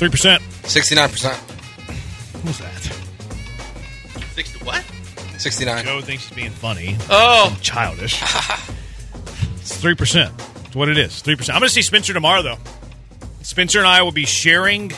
3%. 69%. Who's that? Six to what? 69. Joe thinks he's being funny. Oh, Childish. it's 3%. It's what it is. 3%. I'm going to see Spencer tomorrow, though. Spencer and I will be sharing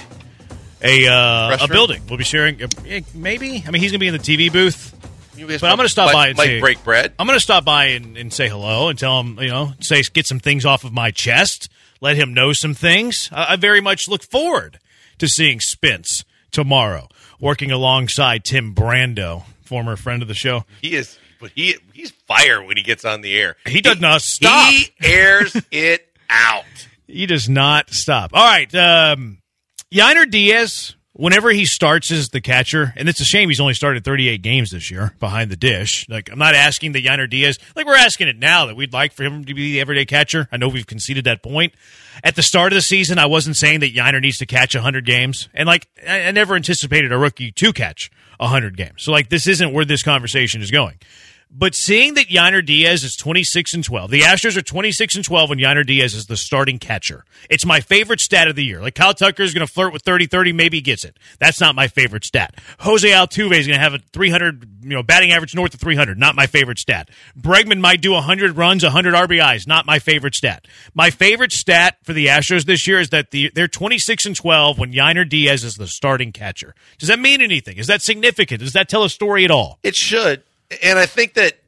a uh, a building. We'll be sharing, uh, maybe. I mean, he's going to be in the TV booth. But I'm gonna stop might- by and might say- break bread. I'm going to stop by and, and say hello and tell him, you know, say get some things off of my chest, let him know some things. I, I very much look forward to seeing Spence tomorrow, working alongside Tim Brando, former friend of the show. He is, but he he's fire when he gets on the air. He does not stop. He airs it out. He does not stop. All right. Um, Yainer Diaz, whenever he starts as the catcher, and it's a shame he's only started 38 games this year behind the dish. Like, I'm not asking that Yainer Diaz, like, we're asking it now that we'd like for him to be the everyday catcher. I know we've conceded that point. At the start of the season, I wasn't saying that Yainer needs to catch 100 games. And, like, I, I never anticipated a rookie to catch 100 games. So, like, this isn't where this conversation is going. But seeing that Yainer Diaz is 26 and 12, the Astros are 26 and 12 when Yainer Diaz is the starting catcher. It's my favorite stat of the year. Like Kyle Tucker is going to flirt with 30 30, maybe he gets it. That's not my favorite stat. Jose Altuve is going to have a 300, you know, batting average north of 300. Not my favorite stat. Bregman might do 100 runs, 100 RBIs. Not my favorite stat. My favorite stat for the Astros this year is that the, they're 26 and 12 when Yainer Diaz is the starting catcher. Does that mean anything? Is that significant? Does that tell a story at all? It should, and I think that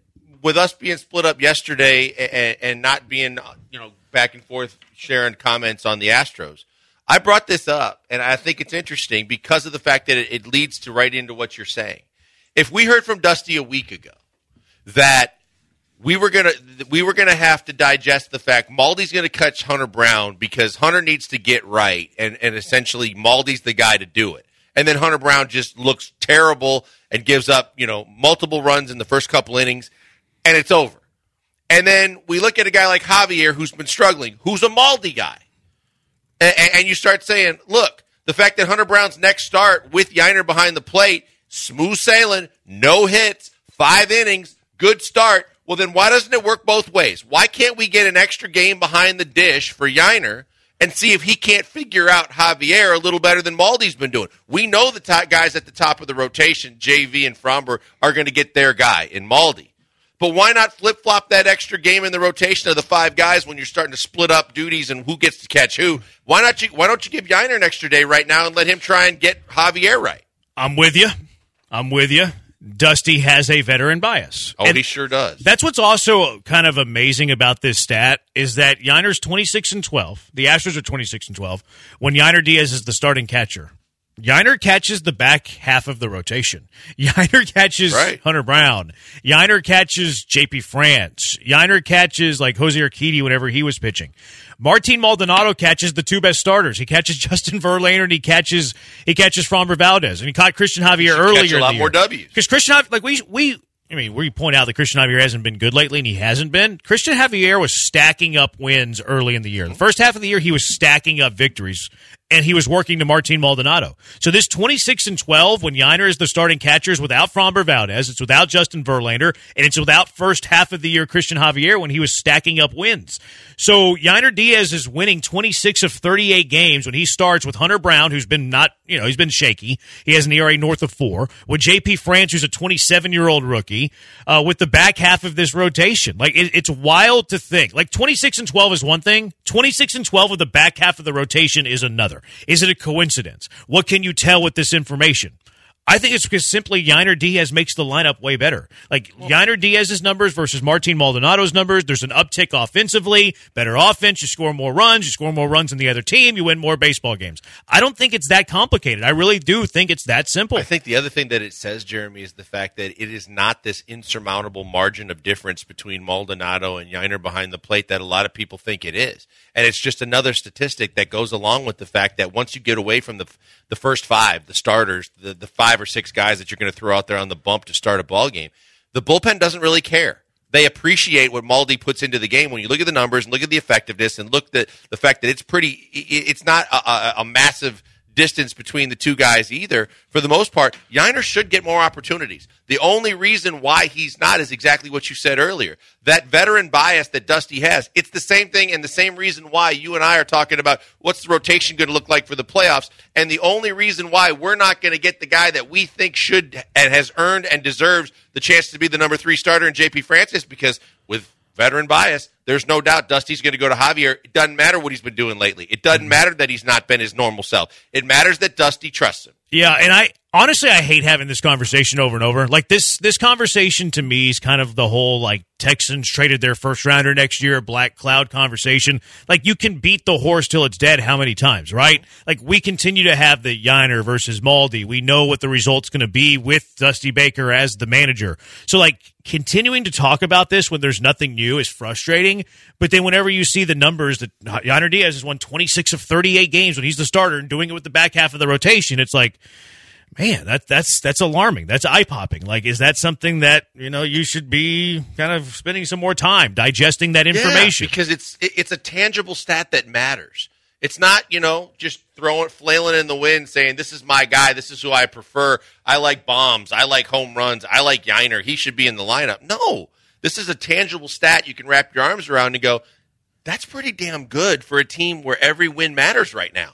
with us being split up yesterday and, and not being you know back and forth sharing comments on the Astros, I brought this up, and I think it's interesting because of the fact that it, it leads to right into what you're saying. If we heard from Dusty a week ago that we were gonna we were gonna have to digest the fact Maldy's gonna catch Hunter Brown because Hunter needs to get right, and and essentially Maldy's the guy to do it. And then Hunter Brown just looks terrible and gives up, you know, multiple runs in the first couple innings, and it's over. And then we look at a guy like Javier who's been struggling, who's a Maldy guy, and, and you start saying, look, the fact that Hunter Brown's next start with Yainer behind the plate, smooth sailing, no hits, five innings, good start. Well, then why doesn't it work both ways? Why can't we get an extra game behind the dish for Yainer and see if he can't figure out Javier a little better than Maldy's been doing? We know the top guys at the top of the rotation, JV and Framber, are going to get their guy in Maldy. But why not flip flop that extra game in the rotation of the five guys when you're starting to split up duties and who gets to catch who? Why not you? Why don't you give Yainer an extra day right now and let him try and get Javier right? I'm with you. I'm with you. Dusty has a veteran bias. Oh, And he sure does. that's what's also kind of amazing about this stat is that Yainer's 26 and 12. The Astros are 26 and 12 when Yainer Diaz is the starting catcher. Yainer catches the back half of the rotation. Yainer catches Right. Hunter Brown. Yainer catches JP France. Yainer catches like Jose Urquidy whenever he was pitching. Martin Maldonado catches the two best starters. He catches Justin Verlander and he catches he catches Framber Valdez and he caught Christian Javier earlier. a in lot the more year. W's. Because Christian like we we. I mean, we point out that Christian Javier hasn't been good lately, and he hasn't been. Christian Javier was stacking up wins early in the year. The mm-hmm. first half of the year, he was stacking up victories, and he was working to Martin Maldonado. So this 26 and 12, when Yainer is the starting catcher, is without Framber Valdez, it's without Justin Verlander, and it's without first half of the year Christian Javier when he was stacking up wins. So Yainer Diaz is winning 26 of 38 games when he starts with Hunter Brown, who's been not, you know, he's been shaky. He has an ERA north of four. With JP France, who's a 27 year old rookie, uh, with the back half of this rotation. Like, it, it's wild to think. Like, 26 and 12 is one thing. 26 and 12 with the back half of the rotation is another. Is it a coincidence? What can you tell with this information? I think it's because simply Yainer Diaz makes the lineup way better. Like Yainer Diaz's numbers versus Martin Maldonado's numbers, there's an uptick offensively, better offense, you score more runs, you score more runs than the other team, you win more baseball games. I don't think it's that complicated. I really do think it's that simple. I think the other thing that it says, Jeremy, is the fact that it is not this insurmountable margin of difference between Maldonado and Yainer behind the plate that a lot of people think it is. And it's just another statistic that goes along with the fact that once you get away from the the first five, the starters, the, the five or six guys that you're going to throw out there on the bump to start a ball game, the bullpen doesn't really care. They appreciate what Maldi puts into the game. When you look at the numbers and look at the effectiveness and look at the fact that it's pretty, it's not a, a, a massive distance between the two guys either. For the most part, Yainer should get more opportunities. The only reason why he's not is exactly what you said earlier. That veteran bias that Dusty has, it's the same thing and the same reason why you and I are talking about what's the rotation going to look like for the playoffs. And the only reason why we're not going to get the guy that we think should and has earned and deserves the chance to be the number three starter in JP Francis because with veteran bias, there's no doubt Dusty's going to go to Javier. It doesn't matter what he's been doing lately. It doesn't mm-hmm. matter that he's not been his normal self. It matters that Dusty trusts him. Yeah, and I honestly I hate having this conversation over and over. Like this this conversation to me is kind of the whole like Texans traded their first rounder next year, black cloud conversation. Like you can beat the horse till it's dead how many times, right? Like we continue to have the Yainer versus Maldi. We know what the result's going to be with Dusty Baker as the manager. So like continuing to talk about this when there's nothing new is frustrating. But then whenever you see the numbers that Yainer Diaz has won 26 of 38 games when he's the starter and doing it with the back half of the rotation, it's like man, that that's that's alarming. That's eye popping. Like, is that something that you know you should be kind of spending some more time digesting that information? Yeah, because it's it's a tangible stat that matters. It's not you know just throwing flailing in the wind saying this is my guy, this is who I prefer. I like bombs, I like home runs, I like Yainer. He should be in the lineup. No, this is a tangible stat you can wrap your arms around and go. That's pretty damn good for a team where every win matters right now.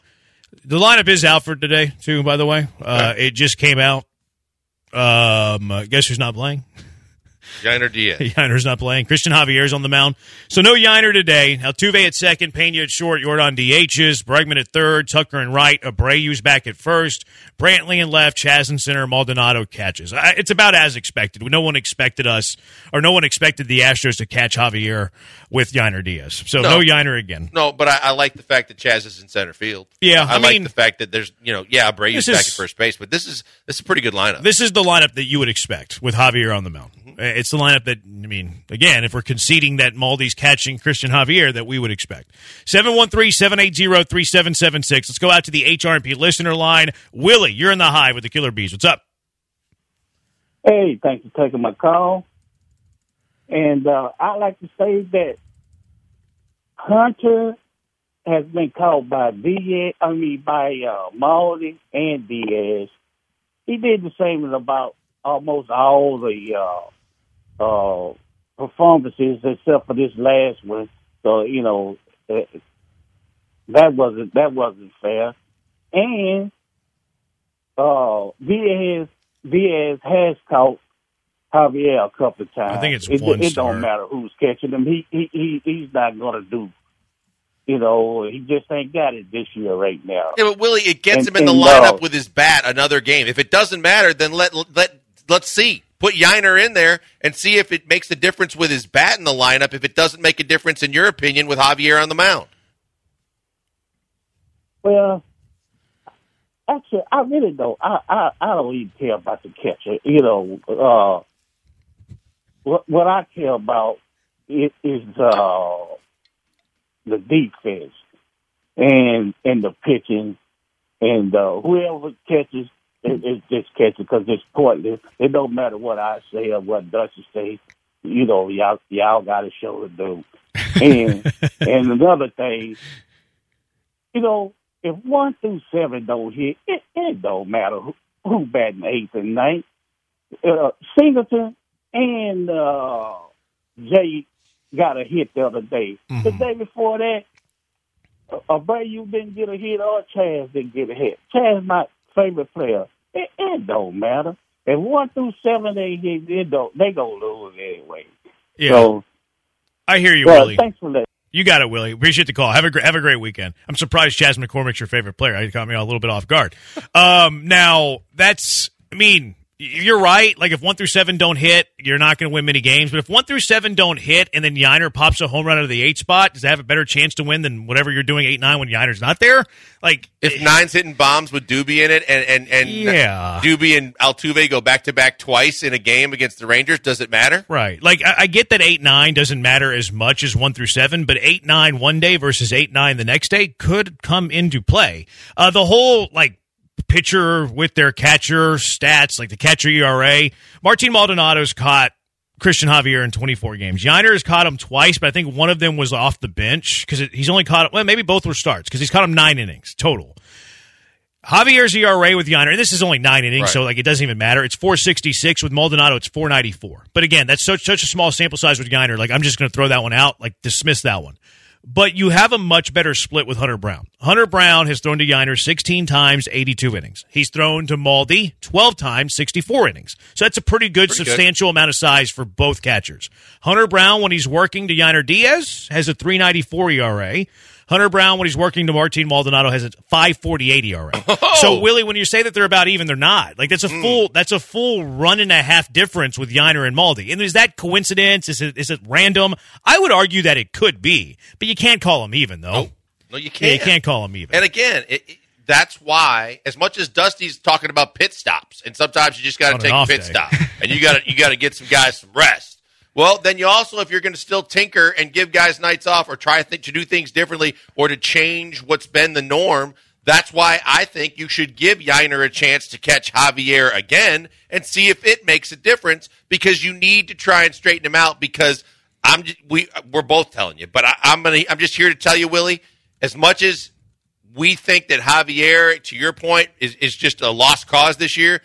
The lineup is out for today, too, by the way. Uh, it just came out. Um, uh, guess who's not playing? Yainer Diaz. Yainer's not playing. Christian Javier's on the mound. So no Yainer today. Altuve at second, Pena at short, Yordan DHs, Bregman at third, Tucker and right, Abreu's back at first, Brantley in left, Chas in center, Maldonado catches. It's about as expected. No one expected us, or no one expected the Astros to catch Javier with Yainer Diaz. So no, no Yainer again. No, but I, I, like the fact that Chas is in center field. Yeah, I, I like the fact that there's, you know, yeah, Abreu's back at first base, but this is this is a pretty good lineup. This is the lineup that you would expect with Javier on the mound. It's the lineup that, I mean, again, if we're conceding that Maldi's catching Christian Javier, that we would expect. 713 780 3776. Let's go out to the HRP listener line. Willie, you're in the high with the Killer Bees. What's up? Hey, thanks for taking my call. And uh, I'd like to say that Hunter has been called by Diaz, I mean, by uh, Maldi and Diaz. He did the same in about almost all the uh, uh, performances except for this last one. So you know uh, that wasn't that wasn't fair. And uh, Diaz Diaz has caught Javier a couple of times. I think it's it, one. It, don't matter who's catching him. He he, he he's not going to do. You know, he just ain't got it this year right now. Yeah, but Willie, it gets and, him in the lineup uh, with his bat another game. If it doesn't matter, then let let let's see put Yainer in there and see if it makes a difference with his bat in the lineup. If it doesn't make a difference, in your opinion, with Javier on the mound. Well, actually, I really don't. I I, I don't even care about the catcher. You know, uh, what what I care about is, is uh, the defense and and the pitching and uh, whoever catches it, it's just catchy because it's pointless. It don't matter what I say or what Dusty say. You know, y'all y'all got a show to do. And and another thing, you know, if one through seven don't hit, it, it don't matter who, who batting eighth and ninth. Uh, Singleton and uh, Jay got a hit the other day. Mm-hmm. The day before that, a uh, Abreu didn't get a hit or Chas didn't get a hit. Chas my favorite player. It, it don't matter. If one through seven they it don't they gonna lose anyway. Yeah. So I hear you, well, Willie. Thanks for that. You got it, Willie. Appreciate the call. Have a great, have a great weekend. I'm surprised Chas McCormick's your favorite player. He caught me a little bit off guard. Um, now that's, I mean, you're right. Like if one through seven don't hit, you're not going to win many games. But if one through seven don't hit, and then Yainer pops a home run out of the eight spot, does that have a better chance to win than whatever you're doing eight nine when Yainer's not there? Like if nine's hitting bombs with Doobie in it, and and and yeah. Doobie and Altuve go back to back twice in a game against the Rangers, does it matter? Right. Like I, I get that eight nine doesn't matter as much as one through seven, but eight nine one day versus eight nine the next day could come into play. Uh, the whole like pitcher with their catcher stats, like the catcher ERA. Martin Maldonado's caught Christian Javier in 24 games. Yainer has caught him twice, but I think one of them was off the bench because he's only caught, well, maybe both were starts because he's caught him nine innings total. Javier's ERA with Yainer, and this is only nine innings, Right. so like it doesn't even matter. It's 466 with Maldonado. It's 494. But again, that's such such a small sample size with Yainer. Like I'm just going to throw that one out. Like dismiss that one. But you have a much better split with Hunter Brown. Hunter Brown has thrown to Yainer 16 times, 82 innings. He's thrown to Maldi 12 times, 64 innings. So that's a pretty good, Pretty good. substantial amount of size for both catchers. Hunter Brown, when he's working to Yainer Diaz, has a 394 ERA. Hunter Brown, when he's working to Martin Maldonado, has a 548 ERA. So Willie, when you say that they're about even, they're not. Like that's a mm. full that's a full run and a half difference with Yainer and Maldi. And is that coincidence? Is it is it random? I would argue that it could be, but you can't call them even though. No, no, you can't. you can't call them even. And again, it, it- that's why, as much as Dusty's talking about pit stops, and sometimes you just got to take a pit day. stop, and you got to you got to get some guys some rest. Well, then you also, if you're going to still tinker and give guys nights off, or try th- to do things differently, or to change what's been the norm, that's why I think you should give Yainer a chance to catch Javier again and see if it makes a difference. Because you need to try and straighten him out. Because I'm we we're both telling you, but I, I'm gonna I'm just here to tell you, Willie. As much as we think that Javier, to your point, is, is just a lost cause this year.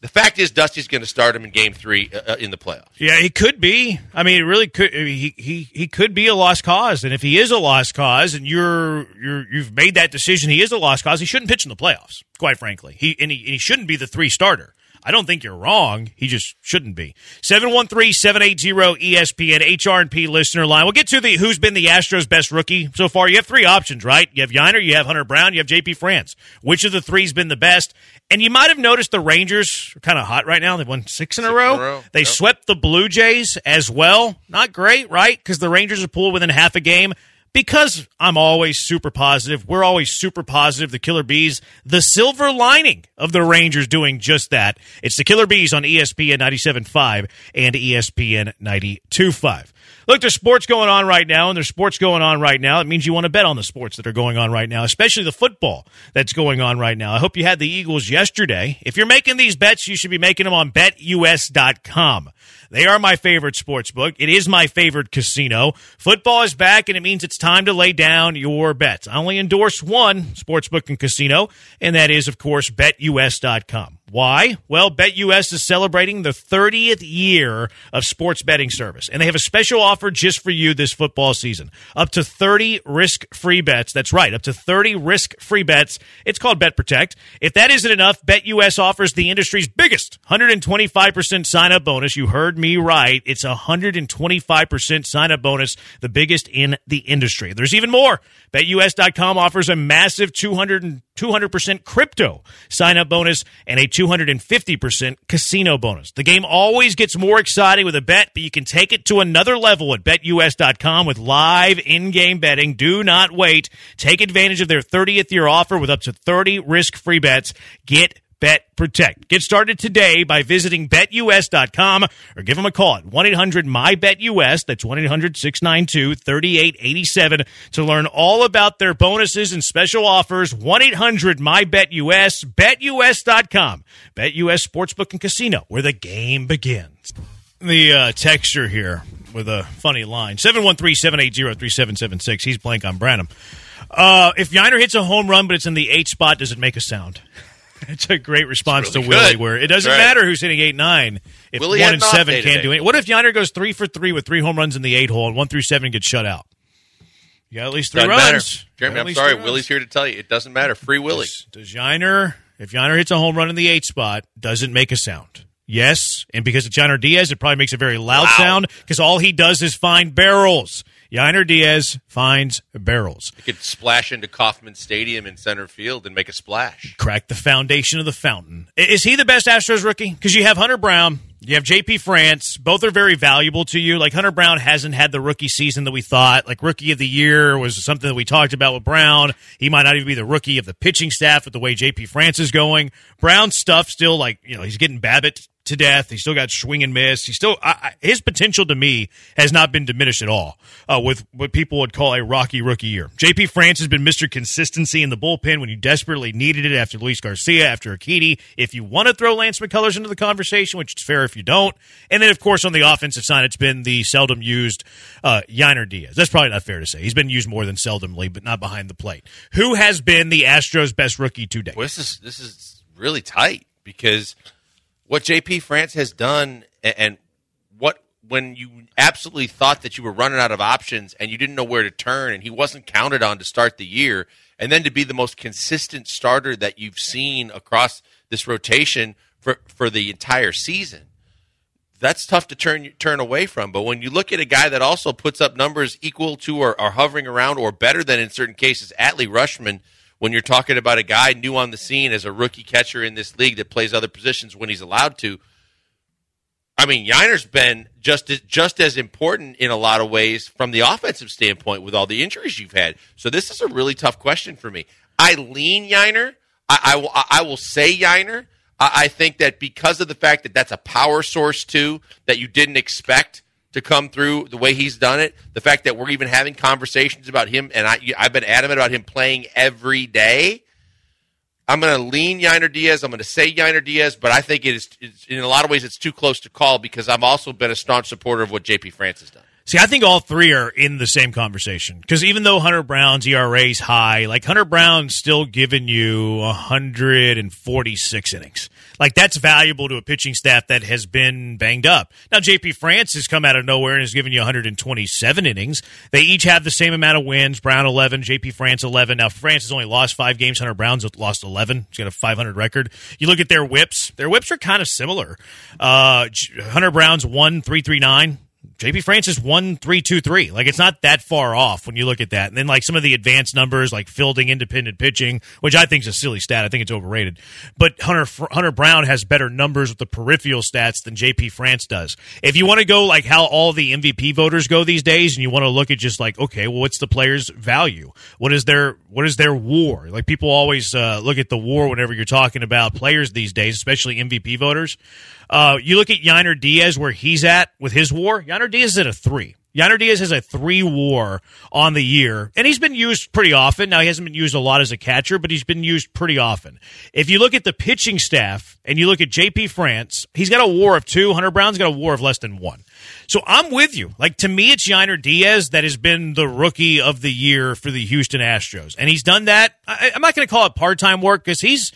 The fact is, Dusty's going to start him in Game Three uh, uh, in the playoffs. Yeah, he could be. I mean, it really could. He he he could be a lost cause, and if he is a lost cause, and you're you're you've made that decision, he is a lost cause. He shouldn't pitch in the playoffs. Quite frankly, he and he, he shouldn't be the three starter. I don't think you're wrong. He just shouldn't be. 713-780-ESPN HR&P listener line. We'll get to the who's been the Astros best rookie so far. You have three options, right? You have Yainer, you have Hunter Brown, you have JP France. Which of the three's been the best? And you might have noticed the Rangers are kind of hot right now. They've won six in a Six row. in a row. They Yep. swept the Blue Jays as well. Not great, right? Because the Rangers are pulled within half a game. Because I'm always super positive, we're always super positive. The Killer Bees, the silver lining of the Rangers doing just that. It's the Killer Bees on ESPN 97.5 and ESPN 92.5. Look, there's sports going on right now, and there's sports going on right now. It means you want to bet on the sports that are going on right now, especially the football that's going on right now. I hope you had the Eagles yesterday. If you're making these bets, you should be making them on betus.com. They are my favorite sports book. It is my favorite casino. Football is back, and it means it's time to lay down your bets. I only endorse one sports book and casino, and that is, of course, betus.com. Why? Well, BetUS is celebrating the 30th year of sports betting service, and they have a special offer just for you this football season. Up to 30 risk-free bets. That's right, up to 30 risk-free bets. It's called Bet Protect. If that isn't enough, BetUS offers the industry's biggest 125% sign-up bonus. You heard me right. It's a 125% sign-up bonus, the biggest in the industry. There's even more. BetUS.com offers a massive 200, 200% crypto sign up bonus and a 250% casino bonus. The game always gets more exciting with a bet, but you can take it to another level at betus.com with live in game betting. Do not wait. Take advantage of their 30th year offer with up to 30 risk free bets. Get Bet Protect. Get started today by visiting betus.com or give them a call at 1 800 MyBetUS. That's 1 800 692 3887 to learn all about their bonuses and special offers. 1 800 MyBetUS. BetUS.com. BetUS Sportsbook and Casino, where the game begins. The uh, texture here with a funny line 713 780 3776. He's blank on Branham. Uh, if Yainer hits a home run, but it's in the eight spot, does it make a sound? It's a great response really to Willie, good. where it doesn't Right. matter who's hitting eight nine. If Willie one and seven can't today. do it, what if Yainer goes three for three with three home runs in the eight hole and one through seven gets shut out? You got at least three Doesn't runs. matter. Jeremy, I'm sorry. Willie's here to tell you it doesn't matter. Free Willie. Does, does Yainer, if Yainer hits a home run in the eight spot, doesn't make a sound? Yes, and because it's Yainer Diaz, it probably makes a very loud Loud. sound because all he does is find barrels. Yainer Diaz finds barrels. You could splash into Kauffman Stadium in center field and make a splash. Crack the foundation of the fountain. Is he the best Astros rookie? Because you have Hunter Brown, you have JP France. Both are very valuable to you. Like Hunter Brown hasn't had the rookie season that we thought. Like rookie of the year was something that we talked about with Brown. He might not even be the rookie of the pitching staff with the way JP France is going. Brown's stuff still like you know he's getting Babbitt to death. He's still got swing and miss. He still I, his potential to me has not been diminished at all uh, with what people would call a rocky rookie year. JP France has been Mr. Consistency in the bullpen when you desperately needed it after Luis Garcia, after Urquidy. If you want to throw Lance McCullers into the conversation, which is fair if you don't, and then of course on the offensive side, it's been the seldom used uh, Yainer Diaz. That's probably not fair to say. He's been used more than seldomly, but not behind the plate. Who has been the Astros' best rookie to date? Well, this is this is really tight because what JP France has done and what when you absolutely thought that you were running out of options and you didn't know where to turn and he wasn't counted on to start the year and then to be the most consistent starter that you've seen across this rotation for for the entire season that's tough to turn turn away from. But when you look at a guy that also puts up numbers equal to or, or hovering around or better than in certain cases Adley Rutschman when you're talking about a guy new on the scene as a rookie catcher in this league that plays other positions when he's allowed to. I mean, Yainer's been just as, just as important in a lot of ways from the offensive standpoint with all the injuries you've had. So this is a really tough question for me. I lean Yainer. I, I will, I will say Yainer. I, I think that because of the fact that that's a power source too that you didn't expect to come through the way he's done it. The fact that we're even having conversations about him, and I, I've been adamant about him playing every day. I'm going to lean Yainer Diaz. I'm going to say Yainer Diaz, but I think it is in a lot of ways it's too close to call because I've also been a staunch supporter of what JP France has done. See, I think all three are in the same conversation because even though Hunter Brown's ERA is high, like Hunter Brown's still giving you 146 innings. Like that's valuable to a pitching staff that has been banged up. Now, JP France has come out of nowhere and has given you 127 innings. They each have the same amount of wins. Brown 11, JP France 11. Now, France has only lost five games. Hunter Brown's lost 11. He's got a 500 record. You look at their whips. Their whips are kind of similar. Uh, Hunter Brown's 1.339. JP France is one three two three. Like it's not that far off when you look at that. And then like some of the advanced numbers, like fielding independent pitching, which I think is a silly stat. I think it's overrated. But Hunter Hunter Brown has better numbers with the peripheral stats than JP France does. If you want to go like how all the MVP voters go these days, and you want to look at just like okay, well, what's the player's value? What is their what is their WAR? Like people always uh, look at the WAR whenever you're talking about players these days, especially MVP voters. Uh, you look at Yainer Diaz where he's at with his WAR. Diaz is at a three. Yainer Diaz has a three WAR on the year, and he's been used pretty often. Now he hasn't been used a lot as a catcher, but he's been used pretty often. If you look at the pitching staff and you look at JP France, he's got a WAR of two. Hunter Brown's got a WAR of less than one. So I'm with you. Like to me, it's Yainer Diaz that has been the rookie of the year for the Houston Astros, and he's done that. I, I'm not going to call it part time work because he's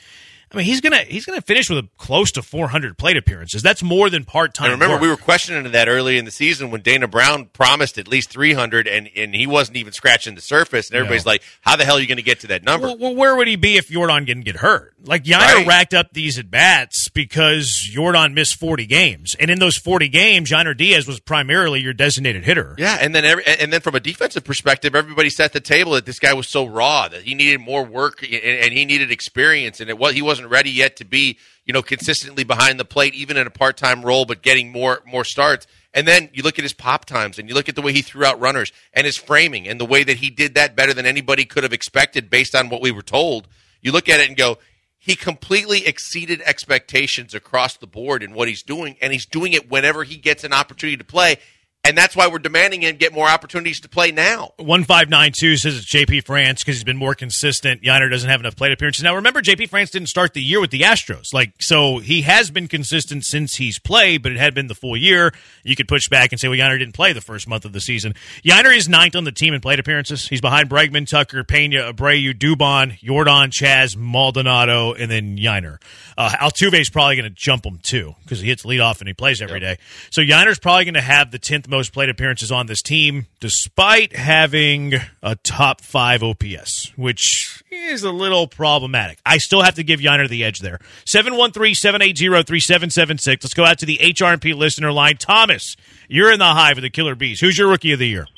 I mean, he's gonna he's gonna finish with a close to 400 plate appearances. That's more than part time. Remember, work. we were questioning that early in the season when Dana Brown promised at least 300, and, and he wasn't even scratching the surface. And everybody's no. like, "How the hell are you going to get to that number?" Well, well, where would he be if Yordan didn't get hurt? Like Yainer right. racked up these at bats because Yordan missed 40 games, and in those 40 games, Yainer Diaz was primarily your designated hitter. Yeah, and then every, and then from a defensive perspective, everybody set the table that this guy was so raw that he needed more work and, and he needed experience, and it was he wasn't ready yet to be you know, consistently behind the plate, even in a part time role, but getting more more starts. And then you look at his pop times and you look at the way he threw out runners and his framing and the way that he did that better than anybody could have expected based on what we were told. You look at it and go, he completely exceeded expectations across the board in what he's doing, and he's doing it whenever he gets an opportunity to play. And that's why we're demanding him get more opportunities to play now. 1592 says it's JP France because he's been more consistent. Yainer doesn't have enough plate appearances. Now, remember, JP France didn't start the year with the Astros. Like, so he has been consistent since he's played, but it had been the full year. You could push back and say, well, Yainer didn't play the first month of the season. Yainer is ninth on the team in plate appearances. He's behind Bregman, Tucker, Pena, Abreu, Dubon, Yordan, Chas, Maldonado, and then Yainer. Uh, Altuve is probably going to jump him too because he hits leadoff and he plays every yep. day. So Yainer's probably going to have the 10th most plate appearances on this team, despite having a top five OPS, which is a little problematic. I still have to give Yainer the edge there. 713 780 3776. Let's go out to the HRP listener line. Thomas, you're in the hive of the Killer Bees. Who's your rookie of the year?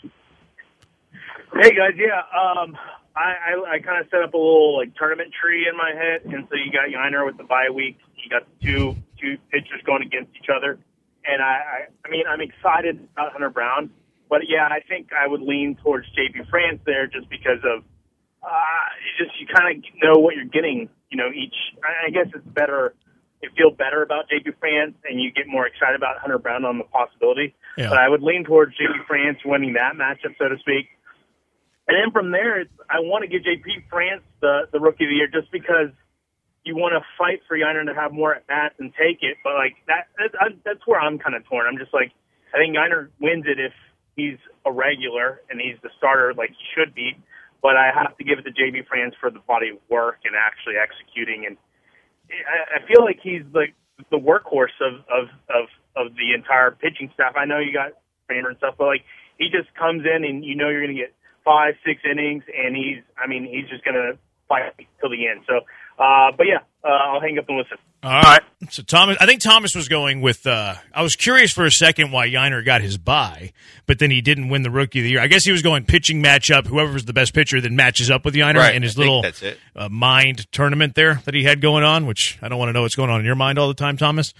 Hey, guys. Yeah. Um, I, I, I kind of set up a little like tournament tree in my head, and so you got Yainer with the bye week. You got two two pitchers going against each other and I, I, I mean, I'm excited about Hunter Brown, but yeah, I think I would lean towards JP France there just because of, uh, just you kind of know what you're getting. You know, each. I guess it's better you feel better about JP France and you get more excited about Hunter Brown on the possibility. Yeah. But I would lean towards JP France winning that matchup, so to speak. And then from there, it's, I want to give JP France the the rookie of the year just because you want to fight for Yainer to have more at bats and take it. But like that, that's, I- that's where I'm kind of torn. I'm just like, I think Yainer wins it if he's a regular and he's the starter like he should be. But I have to give it to JP France for the body of work and actually executing. And I, I feel like he's like the workhorse of of of of the entire pitching staff. I know you got Kramer and stuff, but like he just comes in and you know you're going to get five, six innings, and he's I mean he's just going to fight till the end. So, uh, but yeah, uh, I'll hang up and listen. All right. So Thomas, I think Thomas was going with. Uh, I was curious for a second why Yainer got his bye, but then he didn't win the Rookie of the Year. I guess he was going pitching matchup. Whoever's the best pitcher then matches up with Yainer Right, in his I little that's it. Uh, mind tournament there that he had going on. Which I don't want to know what's going on in your mind all the time, Thomas.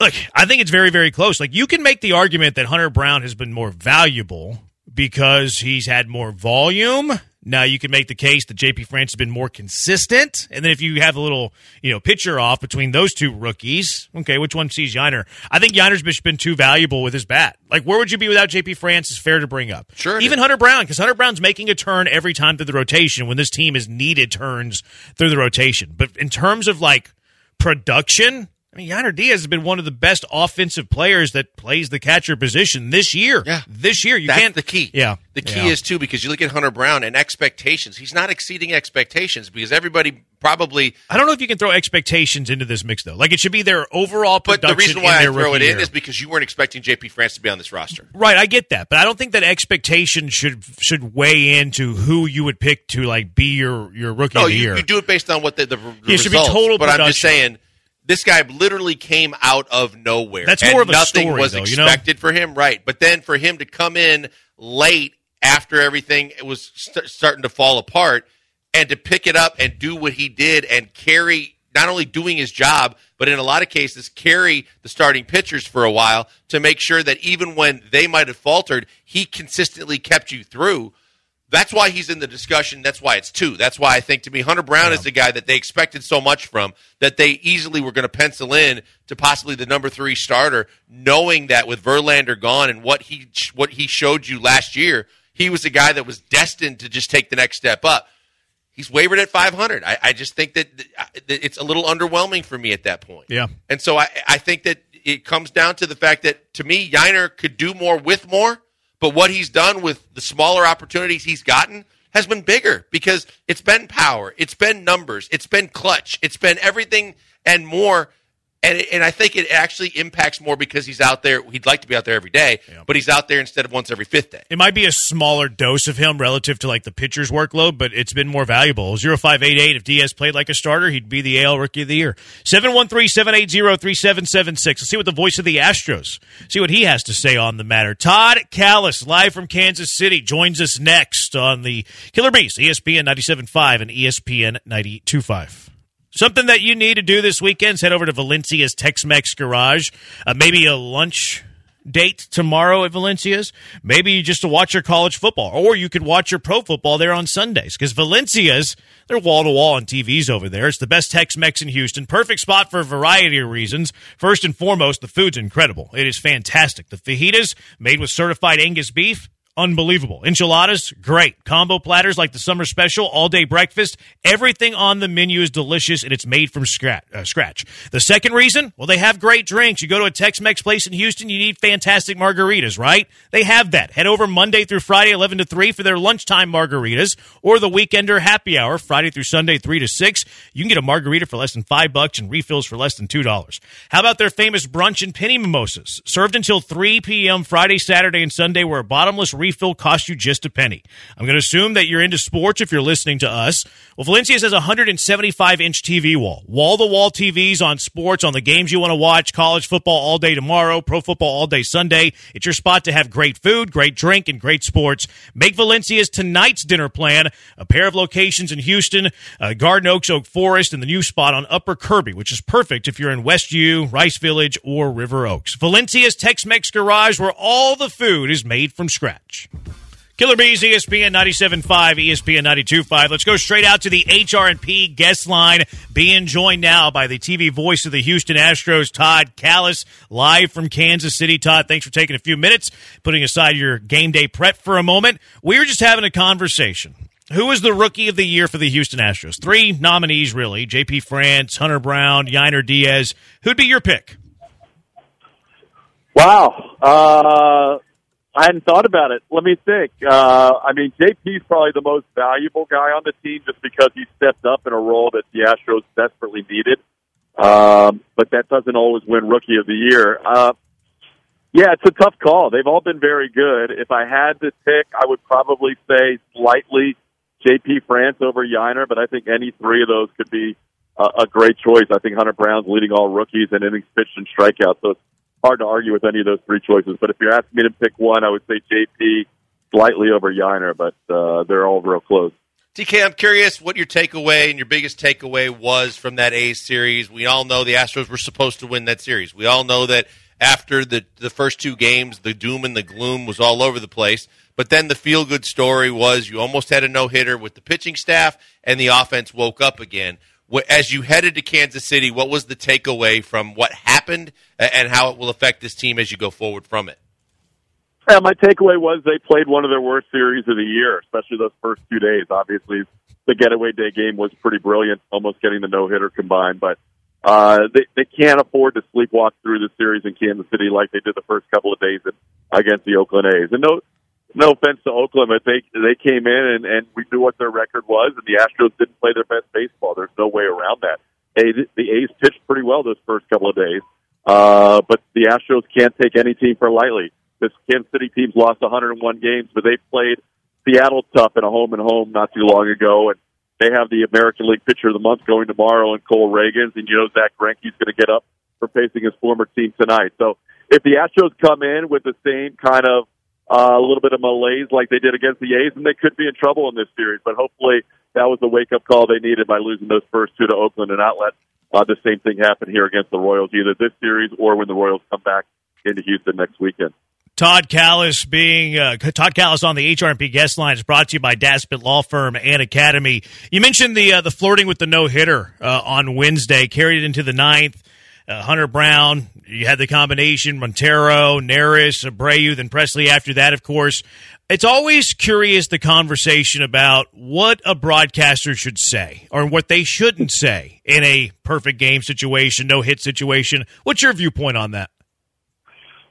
Look, I think it's very, very close. Like you can make the argument that Hunter Brown has been more valuable because he's had more volume. Now you can make the case that JP France has been more consistent, and then if you have a little, you know, pitcher off between those two rookies, okay, which one sees Yainer? I think Yainer's been- too valuable with his bat. Like, where would you be without JP France? Is fair to bring up. Sure even is. Hunter Brown, because Hunter Brown's making a turn every time through the rotation when this team has needed turns through the rotation. But in terms of like production. I mean, Yainer Diaz has been one of the best offensive players that plays the catcher position this year. Yeah. this year you That's can't. the key. Yeah, The key Yeah. is too because you look at Hunter Brown and expectations. He's not exceeding expectations because everybody probably. I don't know if you can throw expectations into this mix though. Like it should be their overall But the reason why I throw it in year. is because you weren't expecting JP France to be on this roster. Right, I get that, but I don't think that expectation should should weigh into who you would pick to like be your your rookie No, of the you, year. you do it based on what the, the, the Yeah, it should be total But I'm just saying, this guy literally came out of nowhere. That's and more of a nothing story, was though, you know? expected for him, right? But then for him to come in late after everything was st- starting to fall apart, and to pick it up and do what he did and carry not only doing his job, but in a lot of cases carry the starting pitchers for a while to make sure that even when they might have faltered, he consistently kept you through. That's why he's in the discussion. That's why it's two. That's why I think to me, Hunter Brown is the guy that they expected so much from that they easily were going to pencil in to possibly the number three starter, knowing that with Verlander gone and what he what he showed you last year, he was a guy that was destined to just take the next step up. He's wavered at 500. I, I just think that that it's a little underwhelming for me at that point. Yeah. And so I, I think that it comes down to the fact that to me, Yainer could do more with more, but what he's done with the smaller opportunities he's gotten has been bigger because it's been power, it's been numbers, it's been clutch, it's been everything and more. And, and I think it actually impacts more because he's out there. He'd like to be out there every day, but he's out there instead of once every fifth day. It might be a smaller dose of him relative to like the pitcher's workload, but it's been more valuable. 0588, if Diaz played like a starter, he'd be the AL Rookie of the Year. 713-780-3776. Let's see what the voice of the Astros, see what he has to say on the matter. Todd Kalas, live from Kansas City, joins us next on the Killer Bees, ESPN 97.5 and ESPN 92.5. Something that you need to do this weekend is head over to Valencia's Tex-Mex Garage. Uh, maybe a lunch date tomorrow at Valencia's. Maybe just to watch your college football, or you could watch your pro football there on Sundays because Valencia's they're wall to wall on TVs over there. It's the best Tex-Mex in Houston. Perfect spot for a variety of reasons. First and foremost, the food's incredible. It is fantastic. The fajitas made with certified Angus beef. Unbelievable. Enchiladas, great. Combo platters like the summer special, all day breakfast. Everything on the menu is delicious and it's made from scratch. Uh, scratch. The second reason, well, they have great drinks. You go to a Tex Mex place in Houston, you need fantastic margaritas, right? They have that. Head over Monday through Friday, 11 to 3 for their lunchtime margaritas or the weekender happy hour, Friday through Sunday, 3 to 6. You can get a margarita for less than 5 bucks and refills for less than $2. How about their famous brunch and penny mimosas? Served until 3 p.m. Friday, Saturday, and Sunday, where a bottomless refill cost you just a penny. I'm going to assume that you're into sports if you're listening to us. Well, Valencia's has a 175 inch TV wall, wall to wall TVs on sports, on the games you want to watch, college football all day tomorrow, pro football all day Sunday. It's your spot to have great food, great drink, and great sports. Make Valencia's tonight's dinner plan a pair of locations in Houston, uh, Garden Oaks, Oak Forest, and the new spot on Upper Kirby, which is perfect if you're in Westview, Rice Village, or River Oaks. Valencia's Tex Mex Garage, where all the food is made from scratch. Killer Bees, ESPN 97.5, ESPN 92.5. Let's go straight out to the HR&P guest line, being joined now by the TV voice of the Houston Astros, Todd Kalas, live from Kansas City. Todd, thanks for taking a few minutes, putting aside your game day prep for a moment. We were just having a conversation. Who is the rookie of the year for the Houston Astros? Three nominees, really. JP France, Hunter Brown, Yainer Diaz. Who'd be your pick? Wow. Uh, I hadn't thought about it. Let me think. Uh, I mean, JP's probably the most valuable guy on the team just because he stepped up in a role that the Astros desperately needed. Um, but that doesn't always win Rookie of the Year. Uh, yeah, it's a tough call. They've all been very good. If I had to pick, I would probably say slightly JP France over Yainer, but I think any three of those could be a, a great choice. I think Hunter Brown's leading all rookies in innings pitched and strikeouts, so it's hard to argue with any of those three choices. But if you're asking me to pick one, I would say JP slightly over Yainer, but uh, they're all real close. TK, I'm curious what your takeaway and your biggest takeaway was from that A's series. We all know the Astros were supposed to win that series. We all know that after the the first two games, the doom and the gloom was all over the place. But then the feel good story was you almost had a no hitter with the pitching staff, and the offense woke up again as you headed to Kansas City, what was the takeaway from what happened and how it will affect this team as you go forward from it? Yeah, my takeaway was they played one of their worst series of the year, especially those first two days. Obviously, the getaway day game was pretty brilliant, almost getting the no hitter combined, but uh, they they can't afford to sleepwalk through the series in Kansas City like they did the first couple of days against the Oakland A's. And no, no offense to Oakland, but they they came in and, and we knew what their record was, and the Astros didn't play their best baseball. There's no way around that. Hey, the A's pitched pretty well those first couple of days, uh, but the Astros can't take any team for lightly. This Kansas City team's lost 101 games, but they played Seattle tough in a home and home not too long ago, and they have the American League Pitcher of the Month going tomorrow, and Cole Ragans, and you know Zack Greinke's going to get up for facing his former team tonight. So if the Astros come in with the same kind of uh, a little bit of malaise like they did against the A's, and they could be in trouble in this series. But hopefully, that was the wake up call they needed by losing those first two to Oakland and not let uh, the same thing happen here against the Royals, either this series or when the Royals come back into Houston next weekend. Todd Kalas being uh, Todd Kalas on the HR&P guest line is brought to you by Daspit Law Firm and Academy. You mentioned the uh, the flirting with the no hitter uh, on Wednesday, carried into the ninth uh, Hunter Brown. You had the combination Montero, Neris, Abreu, then Pressly after that, of course. It's always curious the conversation about what a broadcaster should say or what they shouldn't say in a perfect game situation, no hit situation. What's your viewpoint on that?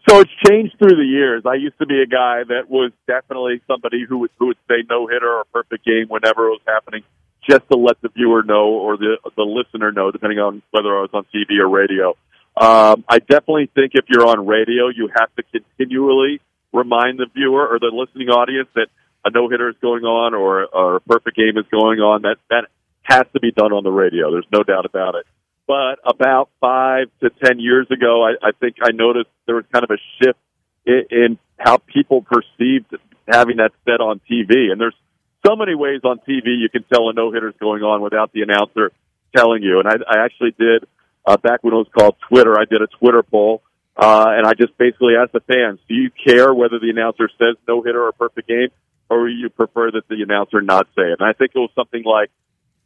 So it's changed through the years. I used to be a guy that was definitely somebody who would, who would say no hitter or perfect game whenever it was happening just to let the viewer know or the the listener know, depending on whether I was on TV or radio. Um, I definitely think if you're on radio, you have to continually remind the viewer or the listening audience that a no hitter is going on or, or a perfect game is going on. That that has to be done on the radio. There's no doubt about it. But about five to ten years ago, I, I think I noticed there was kind of a shift in, in how people perceived having that said on TV. And there's so many ways on TV you can tell a no hitter's going on without the announcer telling you. And I, I actually did uh, back when it was called Twitter. I did a Twitter poll, uh, and I just basically asked the fans, "Do you care whether the announcer says no hitter or perfect game, or you prefer that the announcer not say it?" And I think it was something like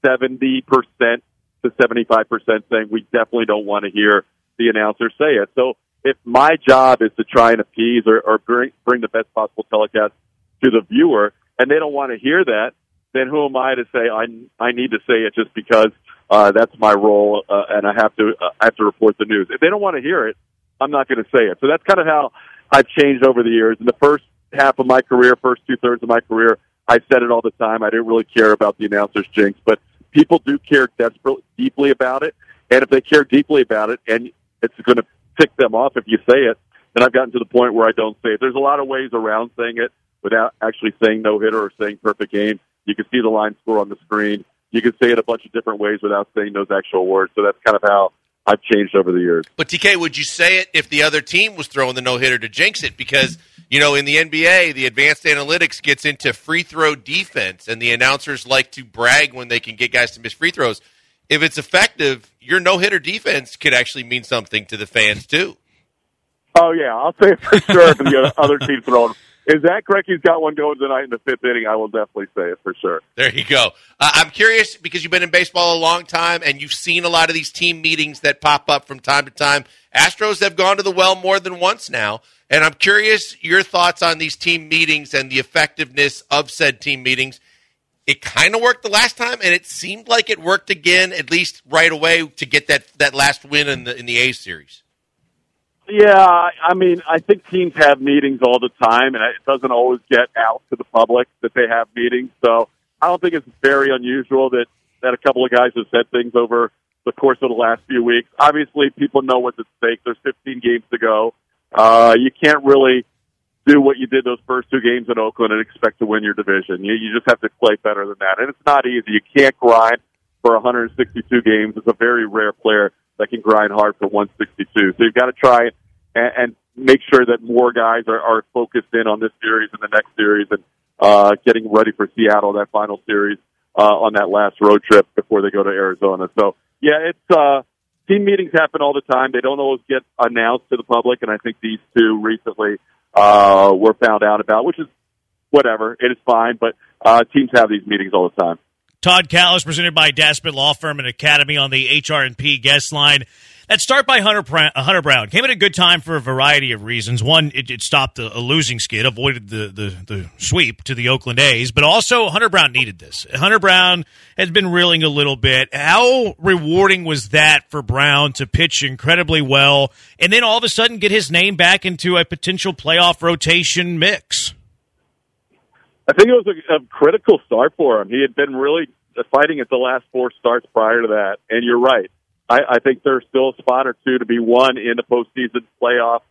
seventy percent to seventy-five percent saying we definitely don't want to hear the announcer say it. So if my job is to try and appease or, or bring bring the best possible telecast to the viewer, and they don't want to hear that, then who am I to say I I need to say it just because uh, that's my role uh, and I have to uh, I have to report the news. If they don't want to hear it, I'm not going to say it. So that's kind of how I've changed over the years. In the first half of my career, first two thirds of my career, I said it all the time. I didn't really care about the announcers jinx, but people do care desperately deeply about it. And if they care deeply about it, and it's going to tick them off if you say it, then I've gotten to the point where I don't say it. There's a lot of ways around saying it without actually saying no hitter or saying perfect game. You can see the line score on the screen. You can say it a bunch of different ways without saying those actual words. So that's kind of how I've changed over the years. But TK, would you say it if the other team was throwing the no hitter to jinx it? Because you know, in the NBA, the advanced analytics gets into free throw defense, and the announcers like to brag when they can get guys to miss free throws. If it's effective, your no hitter defense could actually mean something to the fans too. Oh yeah, I'll say it for sure if the other team's throwing if Zack Greinke's got one going tonight in the fifth inning, I will definitely say it for sure. There you go. Uh, I'm curious because you've been in baseball a long time and you've seen a lot of these team meetings that pop up from time to time. Astros have gone to the well more than once now, and I'm curious your thoughts on these team meetings and the effectiveness of said team meetings. It kind of worked the last time, and it seemed like it worked again, at least right away, to get that that last win in the in the A series. Yeah, I mean, I think teams have meetings all the time, and it doesn't always get out to the public that they have meetings. So I don't think it's very unusual that that a couple of guys have said things over the course of the last few weeks. Obviously, people know what's at stake. There's 15 games to go. Uh, you can't really do what you did those first two games in Oakland and expect to win your division. You, you just have to play better than that, and it's not easy. You can't grind for 162 games. It's a very rare player that can grind hard for 162. So you've got to try and, and make sure that more guys are, are focused in on this series and the next series and uh, getting ready for Seattle, that final series uh, on that last road trip before they go to Arizona. So yeah, it's uh, team meetings happen all the time. They don't always get announced to the public, and I think these two recently uh, were found out about, which is whatever. It is fine, but uh, teams have these meetings all the time. Todd Kalas, presented by Daspit Law Firm and Academy on the HR&P guest line. That start by Hunter, uh, Hunter Brown came at a good time for a variety of reasons. One, it, it stopped a, a, losing skid, avoided the, the, the sweep to the Oakland A's, but also Hunter Brown needed this. Hunter Brown has been reeling a little bit. How rewarding was that for Brown to pitch incredibly well and then all of a sudden get his name back into a potential playoff rotation mix? I think it was a, a critical start for him. He had been really fighting at the last four starts prior to that, and you're right. I, I think there's still a spot or two to be won in the postseason playoff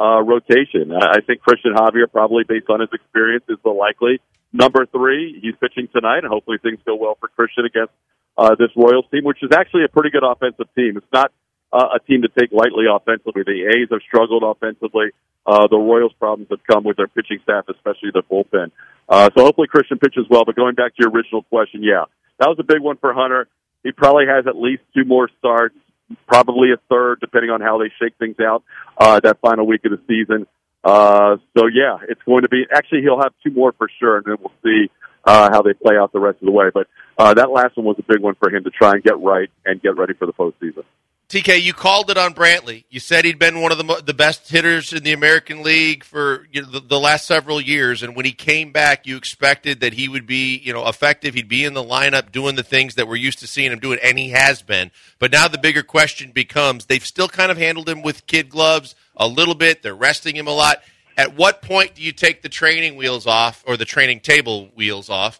uh, rotation. I think Cristian Javier, probably based on his experience, is the likely number three. He's pitching tonight, and hopefully things go well for Cristian against uh, this Royals team, which is actually a pretty good offensive team. It's not uh, a team to take lightly offensively. The A's have struggled offensively. Uh, the Royals' problems have come with their pitching staff, especially the bullpen. Uh, so hopefully Cristian pitches well. But going back to your original question, yeah, that was a big one for Hunter. He probably has at least two more starts, probably a third, depending on how they shake things out uh, that final week of the season. Uh, so yeah, it's going to be. Actually, he'll have two more for sure, and then we'll see uh, how they play out the rest of the way. But uh, that last one was a big one for him to try and get right and get ready for the postseason. TK, you called it on Brantley. You said he'd been one of the the best hitters in the American League for you know, the, the, last several years, and when he came back, you expected that he would be you know effective. He'd be in the lineup doing the things that we're used to seeing him doing, and he has been. But now the bigger question becomes: they've still kind of handled him with kid gloves a little bit. They're resting him a lot. At what point do you take the training wheels off or the training table wheels off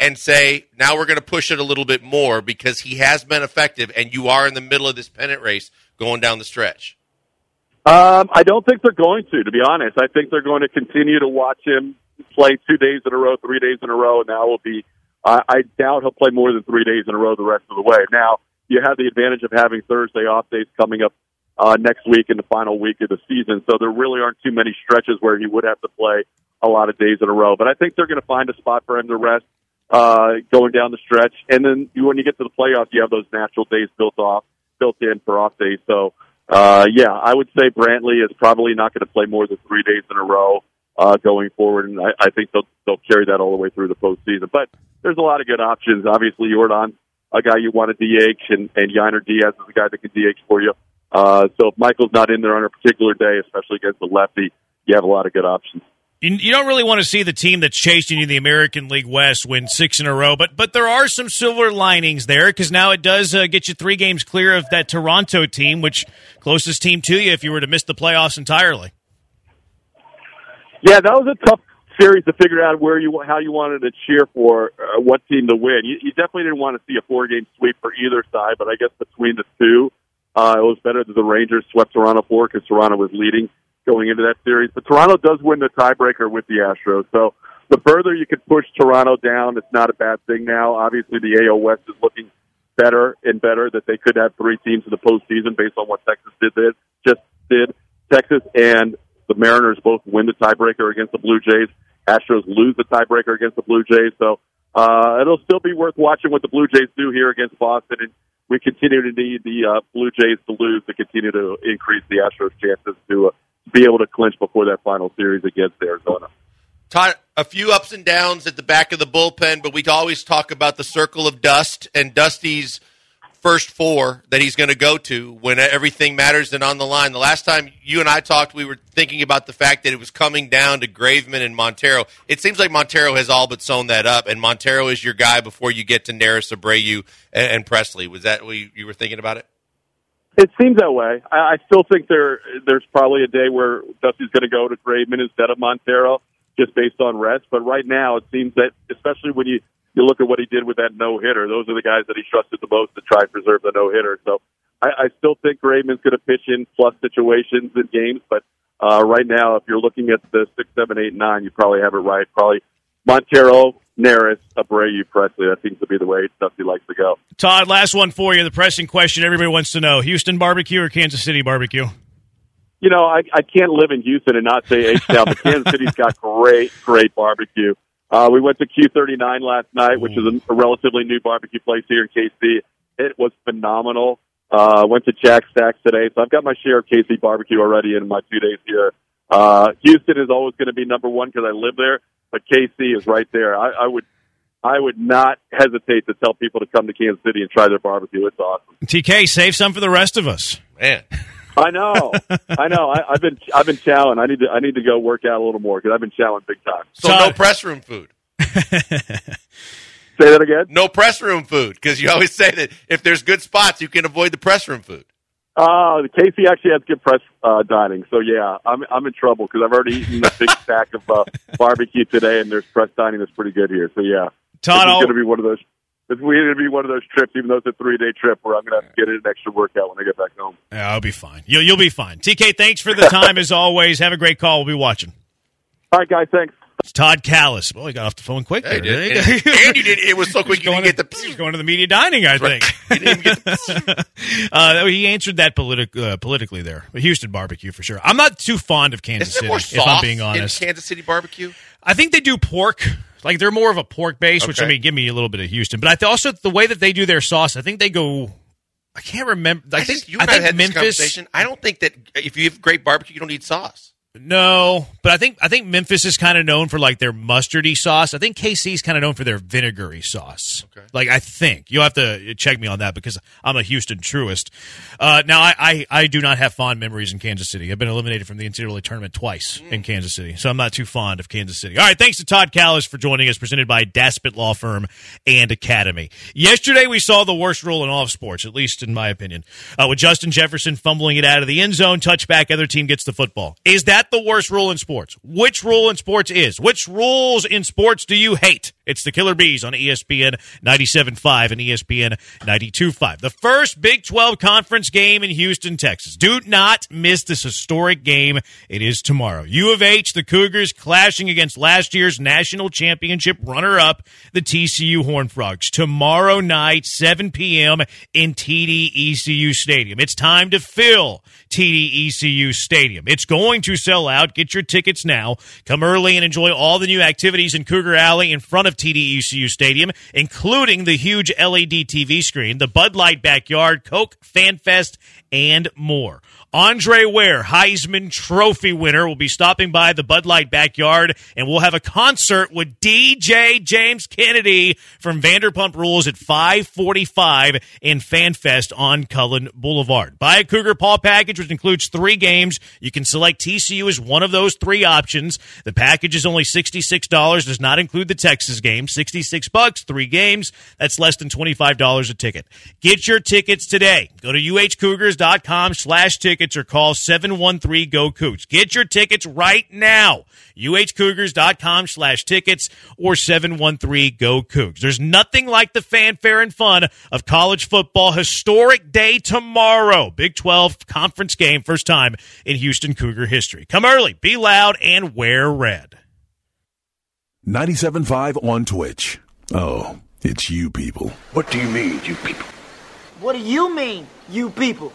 and say, now we're going to push it a little bit more because he has been effective and you are in the middle of this pennant race going down the stretch? Um, I don't think they're going to, to be honest. I think they're going to continue to watch him play two days in a row, three days in a row, and now will be. I, I doubt he'll play more than three days in a row the rest of the way. Now you have the advantage of having Thursday off days coming up uh, next week in the final week of the season, so there really aren't too many stretches where he would have to play a lot of days in a row. But I think they're going to find a spot for him to rest uh, going down the stretch. And then when you get to the playoffs, you have those natural days built off, built in for off days. So, uh, yeah, I would say Brantley is probably not going to play more than three days in a row, uh, going forward. And I, I think they'll, they'll carry that all the way through the postseason. But there's a lot of good options. Obviously, Yordan, a guy you want to DH, and, and Yainer Diaz is a guy that can DH for you. Uh, so if Michael's not in there on a particular day, especially against the lefty, you have a lot of good options. You don't really want to see the team that's chasing you the American League West win six in a row, but but there are some silver linings there because now it does uh, get you three games clear of that Toronto team, which closest team to you if you were to miss the playoffs entirely. Yeah, that was a tough series to figure out where you how you wanted to cheer for uh, what team to win. You, you definitely didn't want to see a four game sweep for either side, but I guess between the two, uh, it was better that the Rangers swept Toronto four because Toronto was leading going into that series. But Toronto does win the tiebreaker with the Astros. So the further you can push Toronto down, it's not a bad thing now. Obviously, the AL West is looking better and better that they could have three teams in the postseason based on what Texas did. Just did Texas and the Mariners both win the tiebreaker against the Blue Jays. Astros lose the tiebreaker against the Blue Jays. So uh, it'll still be worth watching what the Blue Jays do here against Boston. And we continue to need the uh, Blue Jays to lose to continue to increase the Astros' chances to uh, be able to clinch before that final series against Arizona. Todd, a few ups and downs at the back of the bullpen, but we always talk about the circle of dust and Dusty's first four that he's going to go to when everything matters and on the line. The last time you and I talked, we were thinking about the fact that it was coming down to Graveman and Montero. It seems like Montero has all but sewn that up, and Montero is your guy before you get to Neris, Abreu, and, Pressly. Was that what you were thinking about it? It seems that way. I, I still think there there's probably a day where Dusty's going to go to Graveman instead of Montero, just based on rest. But right now, it seems that especially when you you look at what he did with that no hitter. Those are the guys that he trusted the most to try and preserve the no hitter. So I, I still think Graveman's going to pitch in plus situations in games, but uh, right now, if you're looking at the six, seven, eight, nine, you probably have it right. Probably Montero, Neris, Abreu, Pressly. That seems to be the way Dusty likes to go. Todd, last one for you. The pressing question everybody wants to know: Houston barbecue or Kansas City barbecue? You know, I, I can't live in Houston and not say H Town, but Kansas City's got great, great barbecue. Uh, we went to Q39 last night, which is a, a relatively new barbecue place here in KC. It was phenomenal. Uh, went to Jack Stacks today, so I've got my share of KC barbecue already in my two days here. Uh, Houston is always going to be number one because I live there, but KC is right there. I, I would, I would not hesitate to tell people to come to Kansas City and try their barbecue. It's awesome. TK, save some for the rest of us. Man. I know, I know. I, I've been, I've been chowing. I need to, I need to go work out a little more because I've been chowing big time. So Todd- no press room food. Say that again. No press room food because you always say that if there's good spots, you can avoid the press room food. Uh, KC actually has good press uh, dining, so yeah, I'm I'm in trouble because I've already eaten a big stack of uh, barbecue today, and there's press dining that's pretty good here. So yeah, Todd, is going to be one of those. It's going to be one of those trips, even though it's a three day trip, where I'm going to have to get in an extra workout when I get back home. Yeah, I'll be fine. You'll, you'll be fine. TK, thanks for the time as always. Have a great call. We'll be watching. All right, guys, thanks. It's Todd Kalas. Well, he got off the phone quick. Hey, there. did- and, and you did. It was so quick you didn't get to, he was the. going to the media dining, I think. You didn't even get the. uh, he answered that politi- uh, politically there. But Houston barbecue for sure. I'm not too fond of Kansas City, if I'm being in honest. Kansas City barbecue? I think they do pork. Like they're more of a pork base, which I mean, give me a little bit of Houston. But I th- also the way that they do their sauce, I think they go. I can't remember. I, I, think you and I, think had Memphis. I don't think that if you have great barbecue, you don't need sauce. No, but I think I think Memphis is kind of known for like their mustardy sauce. I think KC is kind of known for their vinegary sauce. Okay. Like I think you'll have to check me on that because I'm a Houston truist. Uh, now I, I I do not have fond memories in Kansas City. I've been eliminated from the NCAA tournament twice in Kansas City, so I'm not too fond of Kansas City. All right, thanks to Todd Kalas for joining us, presented by Daspit Law Firm and Academy. Yesterday we saw the worst rule in all of sports, at least in my opinion, uh, with Justin Jefferson fumbling it out of the end zone, touchback, other team gets the football. Is that the worst rule in sports? Which rule in sports is? Which rules in sports do you hate? It's the Killer Bees on ESPN 97.5 and ESPN 92.5. The first Big 12 conference game in Houston, Texas. Do not miss this historic game. It is tomorrow. U of H, the Cougars, clashing against last year's national championship runner-up, the TCU Horned Frogs. Tomorrow night, 7 p.m. in TDECU Stadium. It's time to fill TDECU Stadium. It's going to sell out. Get your tickets now. Come early and enjoy all the new activities in Cougar Alley in front of TDECU Stadium, including the huge LED TV screen, the Bud Light Backyard, Coke Fan Fest, and more. Andre Ware, Heisman Trophy winner, will be stopping by the Bud Light backyard, and we'll have a concert with DJ James Kennedy from Vanderpump Rules at 545 in FanFest on Cullen Boulevard. Buy a Cougar Paw package, which includes three games. You can select TCU as one of those three options. The package is only $66, does not include the Texas game. 66 bucks, three games. That's less than $25 a ticket. Get your tickets today. Go to uhcougars.com slash tickets or call 713-GO-COUGS. Get your tickets right now. uhcougars.com slash tickets or 713-GO-COUGS. There's nothing like the fanfare and fun of college football. Historic day tomorrow. Big 12 conference game. First time in Houston Cougar history. Come early, be loud, and wear red. 97.5 on Twitch. Oh, it's you people. What do you mean, you people? What do you mean, you people?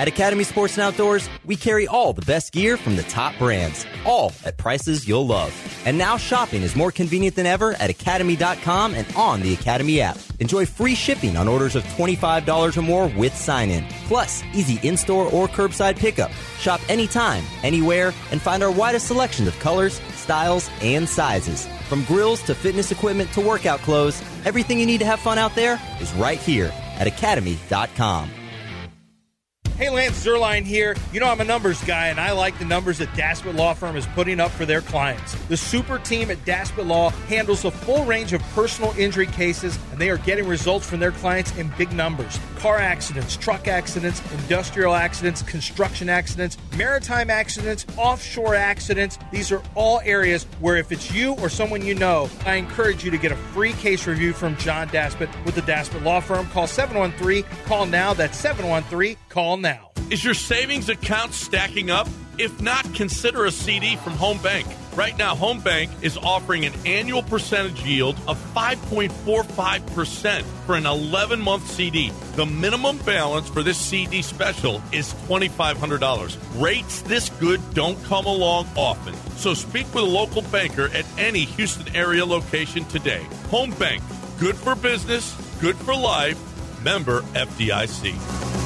At Academy Sports and Outdoors, we carry all the best gear from the top brands, all at prices you'll love. And now shopping is more convenient than ever at academy.com and on the Academy app. Enjoy free shipping on orders of $25 or more with sign in. Plus, easy in store or curbside pickup. Shop anytime, anywhere, and find our widest selection of colors, styles, and sizes. From grills to fitness equipment to workout clothes, everything you need to have fun out there is right here at academy.com. Hey, Lance Zierlein here. You know, I'm a numbers guy, and I like the numbers that Daspit Law Firm is putting up for their clients. The super team at Daspit Law handles a full range of personal injury cases, and they are getting results from their clients in big numbers car accidents, truck accidents, industrial accidents, construction accidents, maritime accidents, offshore accidents. These are all areas where, if it's you or someone you know, I encourage you to get a free case review from John Daspit with the Daspit Law Firm. Call 713 Call Now. That's 713 Call Now. Is your savings account stacking up? If not, consider a CD from Home Bank. Right now, Home Bank is offering an annual percentage yield of 5.45% for an 11 month CD. The minimum balance for this CD special is $2,500. Rates this good don't come along often. So speak with a local banker at any Houston area location today. Home Bank, good for business, good for life. Member FDIC.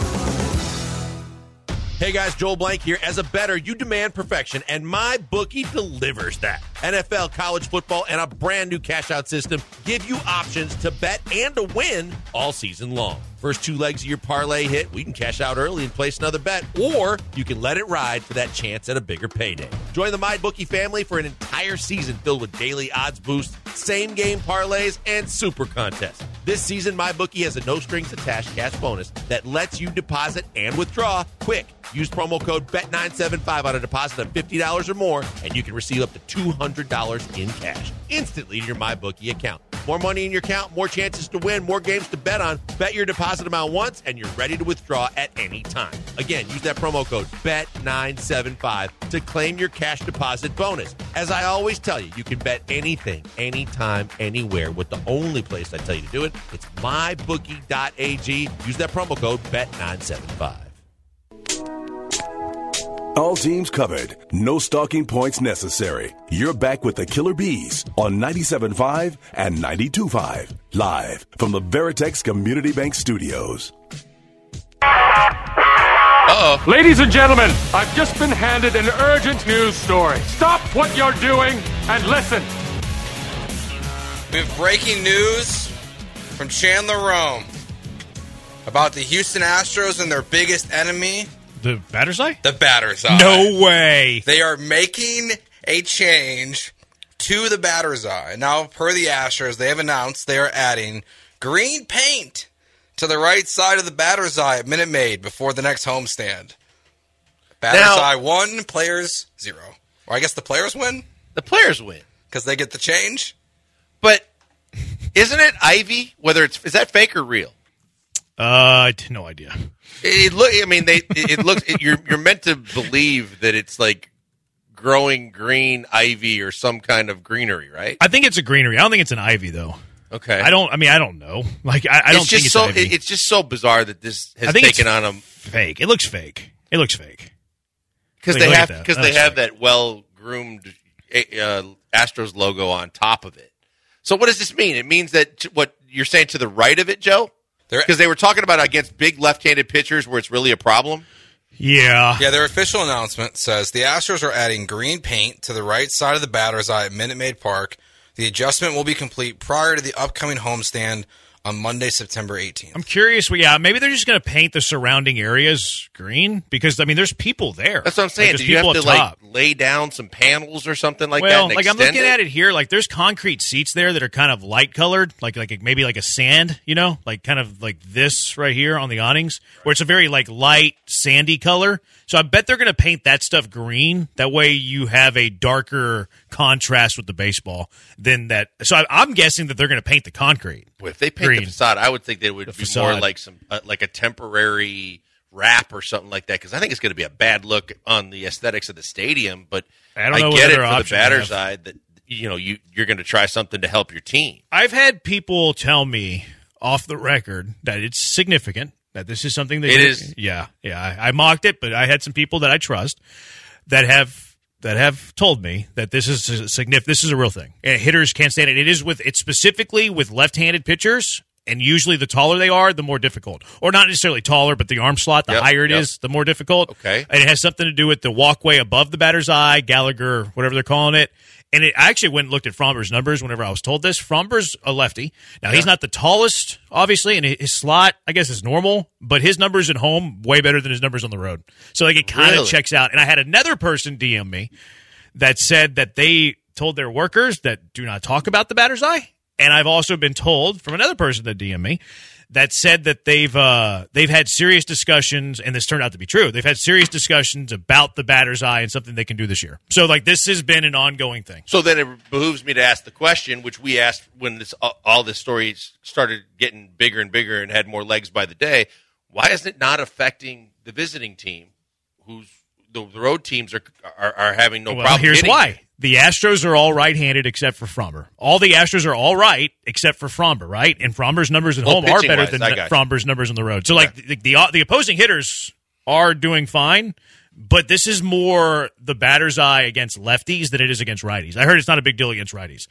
Hey guys, Joel Blank here. As a bettor, you demand perfection, and my bookie delivers that. NFL, college football, and a brand new cash out system give you options to bet and to win all season long. First two legs of your parlay hit, we can cash out early and place another bet, or you can let it ride for that chance at a bigger payday. Join the MyBookie family for an entire season filled with daily odds boosts, same game parlays, and super contests. This season, MyBookie has a no strings attached cash bonus that lets you deposit and withdraw quick. Use promo code BET975 on a deposit of $50 or more, and you can receive up to $200 in cash instantly in your MyBookie account. More money in your account, more chances to win, more games to bet on. Bet your deposit amount once, and you're ready to withdraw at any time. Again, use that promo code BET975 to claim your cash deposit bonus. As I always tell you, you can bet anything, anytime, anywhere with the only place I tell you to do it. It's mybookie.ag. Use that promo code BET975. All teams covered. No stalking points necessary. You're back with the Killer Bees on 97.5 and 92.5. Live from the Veritex Community Bank Studios. Uh-oh. Ladies and gentlemen, I've just been handed an urgent news story. Stop what you're doing and listen. We have breaking news from Chandler Rome about the Houston Astros and their biggest enemy, The batter's eye? the batter's eye. No way. They are making a change to the batter's eye. Now, per the Astros, they have announced they are adding green paint to the right side of the batter's eye at Minute Maid before the next homestand. Batter's Now- eye one, players zero. Or I guess the players win The players win. because they get the change. But isn't it Ivy? Whether it's is that fake or real? Uh, no idea. It, look. I mean, they. It, it looks. It, you're you're meant to believe that it's like growing green ivy or some kind of greenery, right? I think it's a greenery. I don't think it's an ivy though. Okay. I don't. I mean, I don't know. Like, I, I don't it's think just it's so. ivy. it's just so bizarre that this has taken on a fake. It looks fake. It looks fake. because they have because they have fake. that well groomed uh, Astros logo on top of it. So what does this mean? It means that t- what you're saying to the right of it, Joe, because they were talking about against big left-handed pitchers where it's really a problem. Yeah. Yeah, their official announcement says the Astros are adding green paint to the right side of the batter's eye at Minute Maid Park. The adjustment will be complete prior to the upcoming homestand on Monday, September 18th. I'm curious. Well, yeah, maybe they're just going to paint the surrounding areas green because I mean, there's people there. That's what I'm saying. Like, Do you have people to up like top. lay down some panels or something like well, that? and like I'm extend looking at it here, like there's concrete seats there that are kind of light colored, like like maybe like a sand, you know, like kind of like this right here on the awnings, where it's a very like light sandy color. So I bet they're going to paint that stuff green. That way you have a darker contrast with the baseball than that. So I, I'm guessing that they're going to paint the concrete. If they paint green. the facade, I would think they would The be more like some uh, like a temporary wrap or something like that. Because I think it's going to be a bad look on the aesthetics of the stadium. But I don't know get it for the batter's eye that you know you you're going to try something to help your team. I've had people tell me off the record that it's significant That this is something that It you- is. Yeah, yeah. I, I mocked it, but I had some people that I trust that have that have told me that this is a significant. This is a real thing. And hitters can't stand it. It is with it's specifically with left-handed pitchers. And usually, the taller they are, the more difficult, or not necessarily taller, but the arm slot. The Yep, higher it is, yep. the more difficult. Okay. and it has something to do with the walkway above the batter's eye, Gallagher, whatever they're calling it. And it, I actually went and looked at Framber's numbers whenever I was told this. Framber's a lefty. Now he's not the tallest, obviously, and his slot, I guess, is normal. But his numbers at home way better than his numbers on the road. So like it kind of Really? checks out. And I had another person DM me that said that they told their workers that do not talk about the batter's eye. And I've also been told from another person that DM me that said that they've uh, they've had serious discussions, and this turned out to be true. They've had serious discussions about the batter's eye and something they can do this year. So like this has been an ongoing thing. So then it behooves me to ask the question, which we asked when this all this story started getting bigger and bigger and had more legs by the day. Why isn't it not affecting the visiting team, who's the, the road teams are, are are having no well, problem? here's hitting? why. The Astros are all right-handed except for Framber. All the Astros are all right except for Framber, right? And Framber's numbers at Well, home are better pitching-wise, than. Framber's numbers on the road. So, like the, the the opposing hitters are doing fine, but this is more the batter's eye against lefties than it is against righties. I heard it's not a big deal against righties.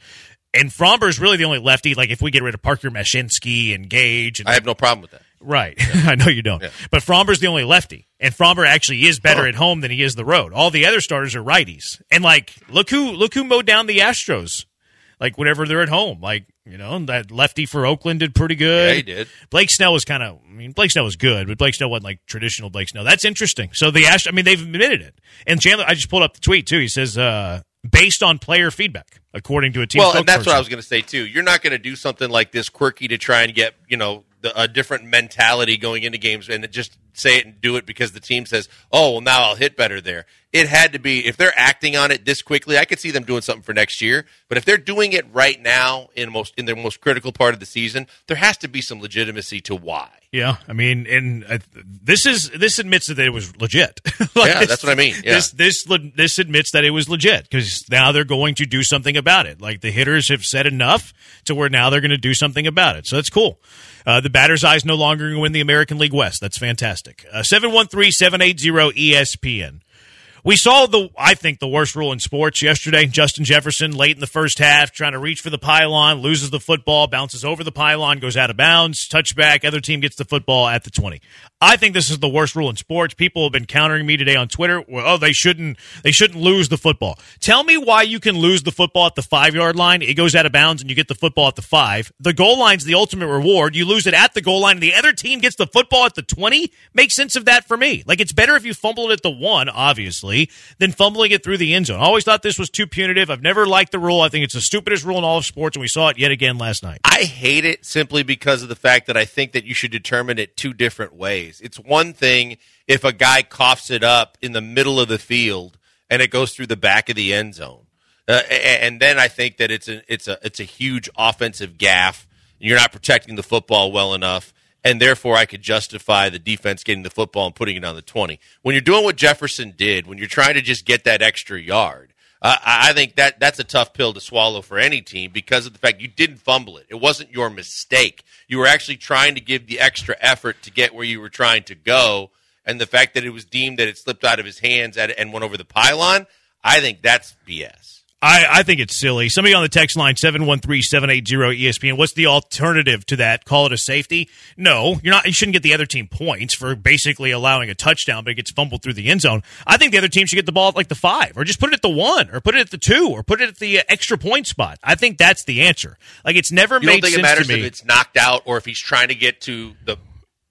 And Framber's really the only lefty. Like if we get rid of Parker Mushinski and Gage, and I have no problem with that. Right. I know you don't. But Framber's the only lefty. And Framber actually is better at home than he is the road. All the other starters are righties. And like look who look who mowed down the Astros. Like whenever they're at home. Like, you know, that lefty for Oakland did pretty good. Yeah, he did. Blake Snell was kind of I mean, Blake Snell was good, but Blake Snell wasn't like traditional Blake Snell. That's interesting. So the Astros I mean, they've admitted it. And Chandler I just pulled up the tweet too. He says, uh, based on player feedback, according to a team Well, and that's what. I was going to say too. You're not going to do something like this quirky to try and get you know a different mentality going into games and just say it and do it because the team says, "Oh, well, now I'll hit better there." It had to be if they're acting on it this quickly. I could see them doing something for next year, but if they're doing it right now in most in their most critical part of the season, there has to be some legitimacy to why. Yeah, I mean, and uh, this is this admits that it was legit. Yeah, that's what I mean. Yeah. This this this admits that it was legit because now they're going to do something about it. Like the hitters have said enough to where now they're going to do something about it. So that's cool. Uh, the batter's eye is no longer going to win the American League West. That's fantastic. Uh, seven eight zero E ESPN. We saw the, I think, the worst rule in sports yesterday. Justin Jefferson, late in the first half, trying to reach for the pylon, loses the football, bounces over the pylon, goes out of bounds, touchback. Other team gets the football at the 20. I think this is the worst rule in sports. People have been countering me today on Twitter. Well, oh, they shouldn't, they shouldn't lose the football. Tell me why you can lose the football at the five yard line. It goes out of bounds and you get the football at the five. The goal line's the ultimate reward. You lose it at the goal line and the other team gets the football at the 20. Makes sense of that for me. Like it's better if you fumble it at the one, obviously, than fumbling it through the end zone. I always thought this was too punitive. I've never liked the rule. I think it's the stupidest rule in all of sports and we saw it yet again last night. I hate it simply because of the fact that I think that you should determine it two different ways. It's one thing if a guy coughs it up in the middle of the field and it goes through the back of the end zone, uh, and then I think that it's a it's a it's a huge offensive gaff. You're not protecting the football well enough, and therefore I could justify the defense getting the football and putting it on the twenty. When you're doing what Jefferson did, when you're trying to just get that extra yard. I I think that that's a tough pill to swallow for any team because of the fact you didn't fumble it. It wasn't your mistake. You were actually trying to give the extra effort to get where you were trying to go, and the fact that it was deemed that it slipped out of his hands at, and went over the pylon, I think that's BS. I, I think it's silly. Somebody on the text line, 713-780-ESPN. What's the alternative to that? Call it a safety? No, you're not, you shouldn't get the other team points for basically allowing a touchdown, but it gets fumbled through the end zone. I think the other team should get the ball at like the five, or just put it at the one, or put it at the two, or put it at the uh, extra point spot. I think that's the answer. Like it's never You made don't think it sense matters to me. if it's knocked out or if he's trying to get to the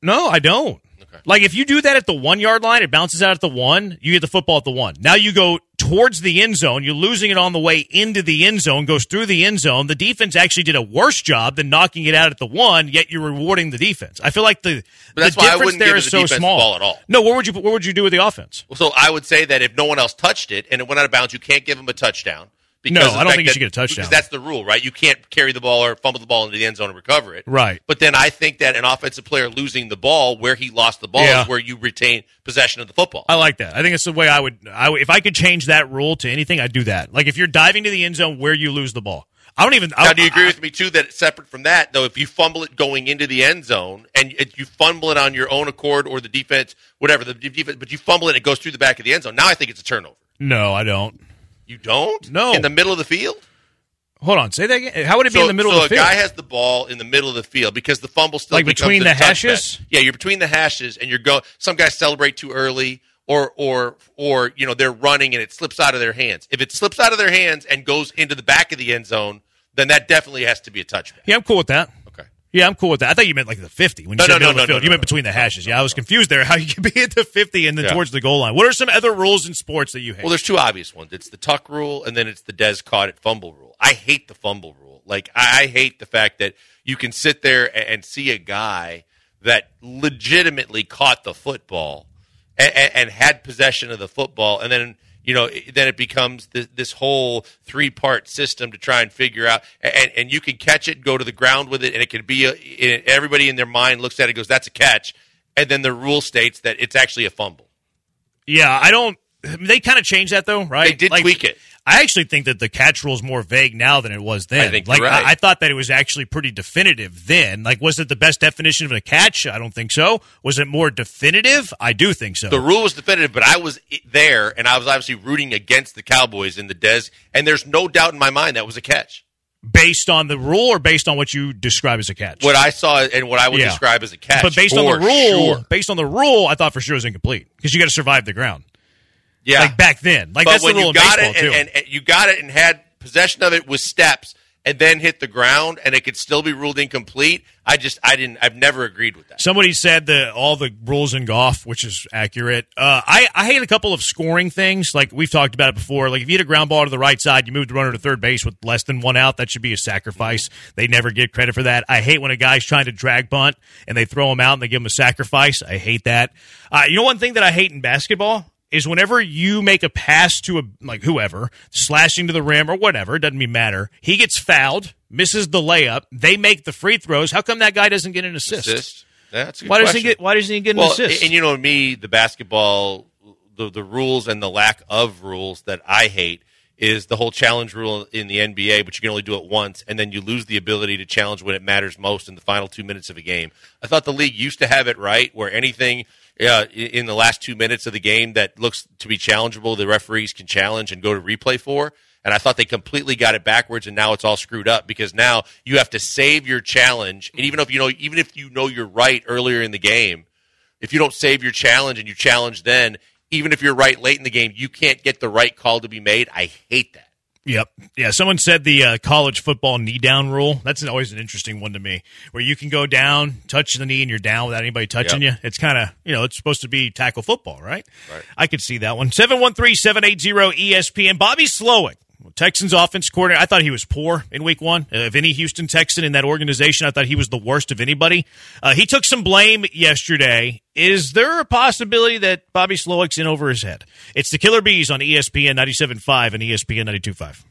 No, I don't. Like if you do that at the one yard line, it bounces out at the one, you get the football at the one. Now you go towards the end zone, you're losing it on the way into the end zone, goes through the end zone. The defense actually did a worse job than knocking it out at the one, yet you're rewarding the defense. I feel like the, the why I difference there give is the so small. ball at all. No, what would you what would you do with the offense? So I would say that if no one else touched it and it went out of bounds, you can't give them a touchdown. No, I don't think you should get a touchdown. Because that's the rule, right? You can't carry the ball or fumble the ball into the end zone and recover it. Right. But then I think that an offensive player losing the ball where he lost the ball Yeah. is where you retain possession of the football. I like that. I think it's the way I would, I would. If I could change that rule to anything, I'd do that. Like if you're diving to the end zone where you lose the ball, I don't even. Now, I, do you agree I- with me too that separate from that, though, if you fumble it going into the end zone and it, you fumble it on your own accord or the defense, whatever the defense, but you fumble it, and it goes through the back of the end zone. Now I think it's a turnover. No, I don't. You don't? No. In the middle of the field? Hold on. Say that again. How would it be so, in the middle so of the field? So a guy has the ball in the middle of the field because the fumble still Like between the touchback. hashes? Yeah, you're between the hashes, and you're go. Some guys celebrate too early, or or or you know they're running and it slips out of their hands. If it slips out of their hands and goes into the back of the end zone, then that definitely has to be a touchback. yeah, I'm cool with that. Yeah, I'm cool with that. I thought you meant like the 50 when you No, said no, middle no, of the no, field. no, you meant between the hashes. Yeah, I was confused there how you could be at the 50 and then Yeah. towards the goal line. What are some other rules in sports that you hate? Well, there's two obvious ones. It's the tuck rule, and then it's the Dez caught it fumble rule. I hate the fumble rule. Like I, I hate the fact that you can sit there and, and see a guy that legitimately caught the football and, and, and had possession of the football, and then you know then it becomes this, this whole three part system to try and figure out. And, and you can catch it, go to the ground with it, and it can be a, everybody in their mind looks at it, goes, "That's a catch," and then the rule states that it's actually a fumble. yeah, I don't. They kind of changed that though, right? They did like, tweak it. I actually think that the catch rule is more vague now than it was then. I think like right. I, I thought that it was actually pretty definitive then. Like, was it the best definition of a catch? I don't think so. Was it more definitive? I do think so. The rule was definitive, but I was there, and I was obviously rooting against the Cowboys in the Dez, and there's no doubt in my mind that was a catch. based on the rule or based on what you describe as a catch? What I saw and what I would Yeah. describe as a catch. but based on the rule, sure. based on the rule, I thought for sure it was incomplete because you got to survive the ground. Yeah, Like back then, like but that's the when rule you got baseball it too. and, and, and you got it and had possession of it with steps, and then hit the ground, and it could still be ruled incomplete. I just, I didn't, I've never agreed with that. Somebody said that all the rules in golf, which is accurate. Uh, I, I hate a couple of scoring things. Like we've talked about it before. Like if you hit a ground ball to the right side, you move the runner to third base with less than one out. That should be a sacrifice. They never get credit for that. I hate when a guy's trying to drag bunt and they throw him out and they give him a sacrifice. I hate that. Uh, you know one thing that I hate in basketball is whenever you make a pass to a like whoever slashing to the rim or whatever, it doesn't even matter. He gets fouled, misses the layup. They make the free throws. How come that guy doesn't get an assist? Assist? That's a good Why doesn't he get? Why doesn't he get an well, assist? And you know me, the basketball, the the rules and the lack of rules that I hate is the whole challenge rule in the NBA, but you can only do it once, and then you lose the ability to challenge when it matters most in the final two minutes of a game. I thought the league used to have it right, where anything uh, in the last two minutes of the game that looks to be challengeable, the referees can challenge and go to replay for. And I thought they completely got it backwards, and now it's all screwed up because now you have to save your challenge, and even if you know, even if you know you're right earlier in the game, if you don't save your challenge and you challenge then, even if you're right late in the game, you can't get the right call to be made. I hate that. Yep. Yeah. Someone said the uh, college football knee down rule. That's always an interesting one to me, where you can go down, touch the knee, and you're down without anybody touching Yep. you. It's kind of, you know, it's supposed to be tackle football, right? Right. I could see that one. 713 780 ESPN. Bobby Slowik, Texans offense coordinator. I thought he was poor in week one. Uh, of any Houston Texan in that organization, I thought he was the worst of anybody. Uh, he took some blame yesterday. Is there a possibility that Bobby Slowik's in over his head? It's the Killer Bees on ESPN 97.5 and ESPN 92.5.